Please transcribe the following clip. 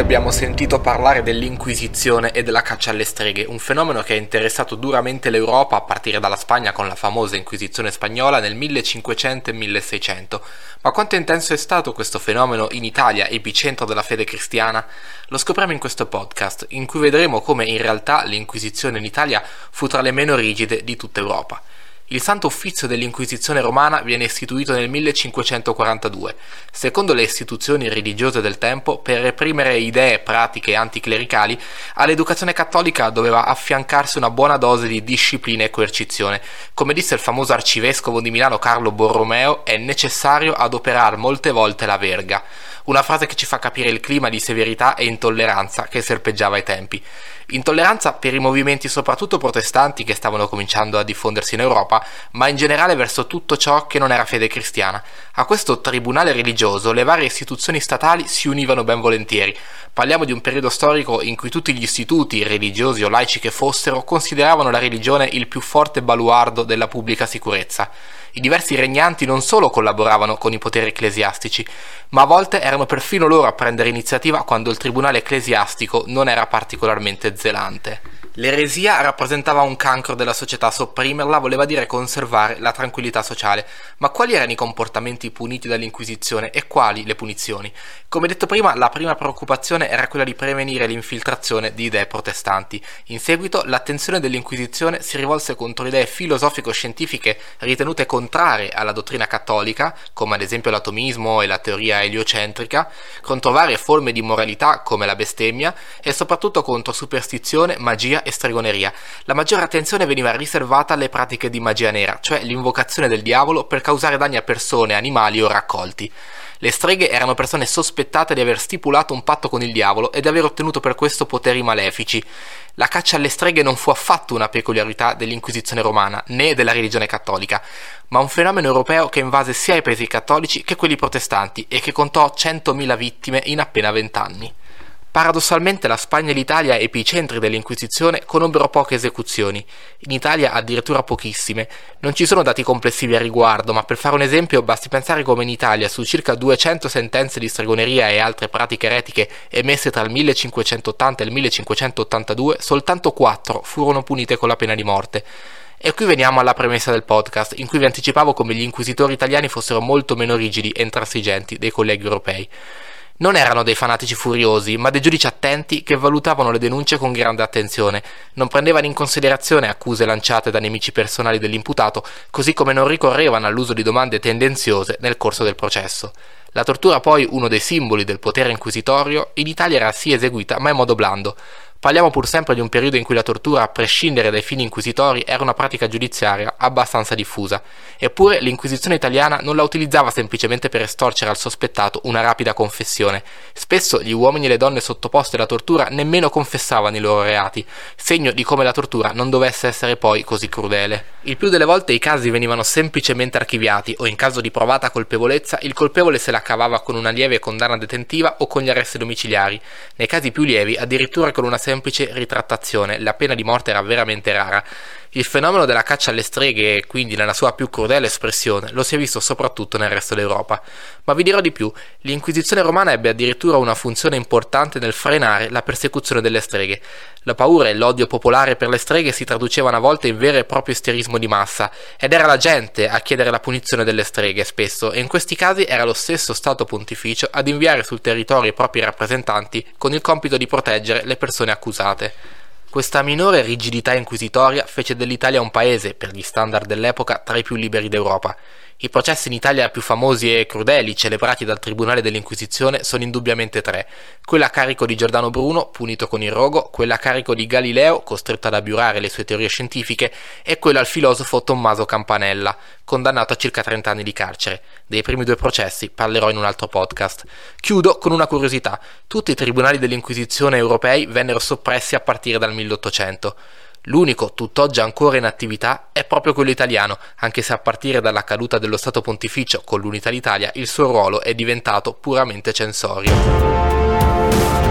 abbiamo sentito parlare dell'Inquisizione e della caccia alle streghe, un fenomeno che ha interessato duramente l'Europa a partire dalla Spagna con la famosa Inquisizione spagnola nel 1500 e 1600. Ma quanto intenso è stato questo fenomeno in Italia, epicentro della fede cristiana? Lo scopriamo in questo podcast, in cui vedremo come in realtà l'Inquisizione in Italia fu tra le meno rigide di tutta Europa. Il Santo Uffizio dell'Inquisizione romana viene istituito nel 1542, secondo le istituzioni religiose del tempo, per reprimere idee, pratiche anticlericali, all'educazione cattolica doveva affiancarsi una buona dose di disciplina e coercizione. Come disse il famoso arcivescovo di Milano Carlo Borromeo, è necessario adoperare molte volte la verga una frase che ci fa capire il clima di severità e intolleranza che serpeggiava ai tempi. Intolleranza per i movimenti soprattutto protestanti che stavano cominciando a diffondersi in Europa, ma in generale verso tutto ciò che non era fede cristiana. A questo tribunale religioso le varie istituzioni statali si univano ben volentieri. Parliamo di un periodo storico in cui tutti gli istituti, religiosi o laici che fossero, consideravano la religione il più forte baluardo della pubblica sicurezza i diversi regnanti non solo collaboravano con i poteri ecclesiastici, ma a volte erano perfino loro a prendere iniziativa quando il tribunale ecclesiastico non era particolarmente zelante. L'eresia rappresentava un cancro della società, sopprimerla voleva dire conservare la tranquillità sociale. Ma quali erano i comportamenti puniti dall'Inquisizione e quali le punizioni? Come detto prima, la prima preoccupazione era quella di prevenire l'infiltrazione di idee protestanti. In seguito, l'attenzione dell'Inquisizione si rivolse contro idee filosofico-scientifiche ritenute contrarie alla dottrina cattolica, come ad esempio l'atomismo e la teoria eliocentrica, contro varie forme di moralità come la bestemmia e soprattutto contro superstizione, magia e e stregoneria. La maggiore attenzione veniva riservata alle pratiche di magia nera, cioè l'invocazione del diavolo per causare danni a persone, animali o raccolti. Le streghe erano persone sospettate di aver stipulato un patto con il diavolo e di aver ottenuto per questo poteri malefici. La caccia alle streghe non fu affatto una peculiarità dell'Inquisizione romana né della religione cattolica, ma un fenomeno europeo che invase sia i paesi cattolici che quelli protestanti e che contò 100.000 vittime in appena vent'anni. Paradossalmente la Spagna e l'Italia, epicentri dell'Inquisizione, conobbero poche esecuzioni, in Italia addirittura pochissime. Non ci sono dati complessivi a riguardo, ma per fare un esempio basti pensare come in Italia su circa 200 sentenze di stregoneria e altre pratiche eretiche emesse tra il 1580 e il 1582, soltanto 4 furono punite con la pena di morte. E qui veniamo alla premessa del podcast, in cui vi anticipavo come gli inquisitori italiani fossero molto meno rigidi e intransigenti dei colleghi europei. Non erano dei fanatici furiosi, ma dei giudici attenti che valutavano le denunce con grande attenzione, non prendevano in considerazione accuse lanciate da nemici personali dell'imputato, così come non ricorrevano all'uso di domande tendenziose nel corso del processo. La tortura poi, uno dei simboli del potere inquisitorio, in Italia era sì eseguita, ma in modo blando. Parliamo pur sempre di un periodo in cui la tortura, a prescindere dai fini inquisitori, era una pratica giudiziaria abbastanza diffusa. Eppure l'Inquisizione italiana non la utilizzava semplicemente per estorcere al sospettato una rapida confessione. Spesso gli uomini e le donne sottoposti alla tortura nemmeno confessavano i loro reati, segno di come la tortura non dovesse essere poi così crudele. Il più delle volte i casi venivano semplicemente archiviati o in caso di provata colpevolezza il colpevole se la cavava con una lieve condanna detentiva o con gli arresti domiciliari. Nei casi più lievi addirittura con una semplice ritrattazione, la pena di morte era veramente rara. Il fenomeno della caccia alle streghe, quindi nella sua più crudele espressione, lo si è visto soprattutto nel resto d'Europa. Ma vi dirò di più, l'Inquisizione romana ebbe addirittura una funzione importante nel frenare la persecuzione delle streghe. La paura e l'odio popolare per le streghe si traducevano a volte in vero e proprio isterismo di massa, ed era la gente a chiedere la punizione delle streghe spesso, e in questi casi era lo stesso Stato pontificio ad inviare sul territorio i propri rappresentanti con il compito di proteggere le persone accusate. Questa minore rigidità inquisitoria fece dell'Italia un paese, per gli standard dell'epoca, tra i più liberi d'Europa. I processi in Italia più famosi e crudeli celebrati dal Tribunale dell'Inquisizione sono indubbiamente tre. Quella a carico di Giordano Bruno, punito con il rogo, quella a carico di Galileo, costretto ad abiurare le sue teorie scientifiche, e quella al filosofo Tommaso Campanella, condannato a circa 30 anni di carcere. Dei primi due processi parlerò in un altro podcast. Chiudo con una curiosità. Tutti i tribunali dell'Inquisizione europei vennero soppressi a partire dal 1800. L'unico, tutt'oggi ancora in attività, è proprio quello italiano, anche se a partire dalla caduta dello Stato Pontificio con l'Unità d'Italia il suo ruolo è diventato puramente censorio.